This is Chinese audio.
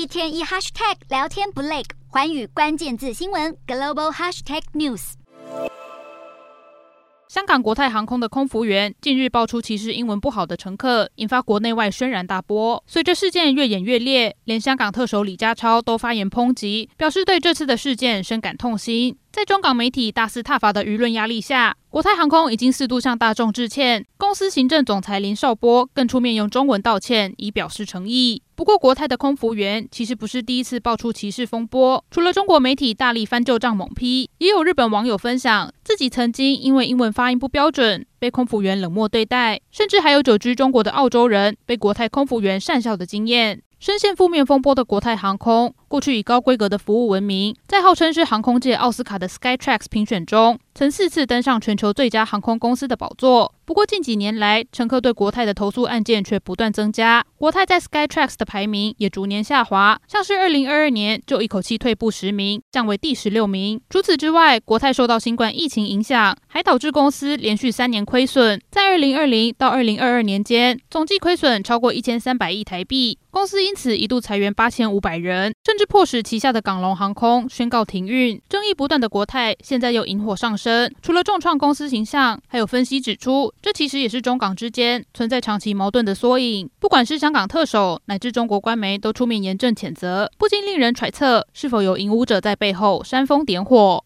一天一 hashtag 聊天不累，环宇关键字新闻 global hashtag news。香港国泰航空的空服员近日爆出歧视英文不好的乘客，引发国内外轩然大波。随着事件越演越烈，连香港特首李家超都发言抨击，表示对这次的事件深感痛心。在中港媒体大肆挞伐的舆论压力下，国泰航空已经四度向大众致歉。公司行政总裁林绍波更出面用中文道歉，以表示诚意。不过，国泰的空服员其实不是第一次爆出歧视风波。除了中国媒体大力翻旧账猛批，也有日本网友分享自己曾经因为英文发音不标准被空服员冷漠对待，甚至还有久居中国的澳洲人被国泰空服员讪笑的经验。深陷负面风波的国泰航空，过去以高规格的服务闻名，在号称是航空界奥斯卡的 Skytrax 评选中，曾四次登上全球最佳航空公司的宝座。不过近几年来，乘客对国泰的投诉案件却不断增加，国泰在 Skytrax 的排名也逐年下滑，像是2022年就一口气退步十名，降为第十六名。除此之外，国泰受到新冠疫情影响，还导致公司连续三年亏损，在2020到2022年间，总计亏损超过一千三百亿台币。公司因此一度裁员八千五百人，甚至迫使旗下的港龙航空宣告停运。争议不断的国泰现在又引火上身，除了重创公司形象，还有分析指出，这其实也是中港之间存在长期矛盾的缩影。不管是香港特首乃至中国官媒，都出面严正谴责，不禁令人揣测，是否有引武者在背后煽风点火。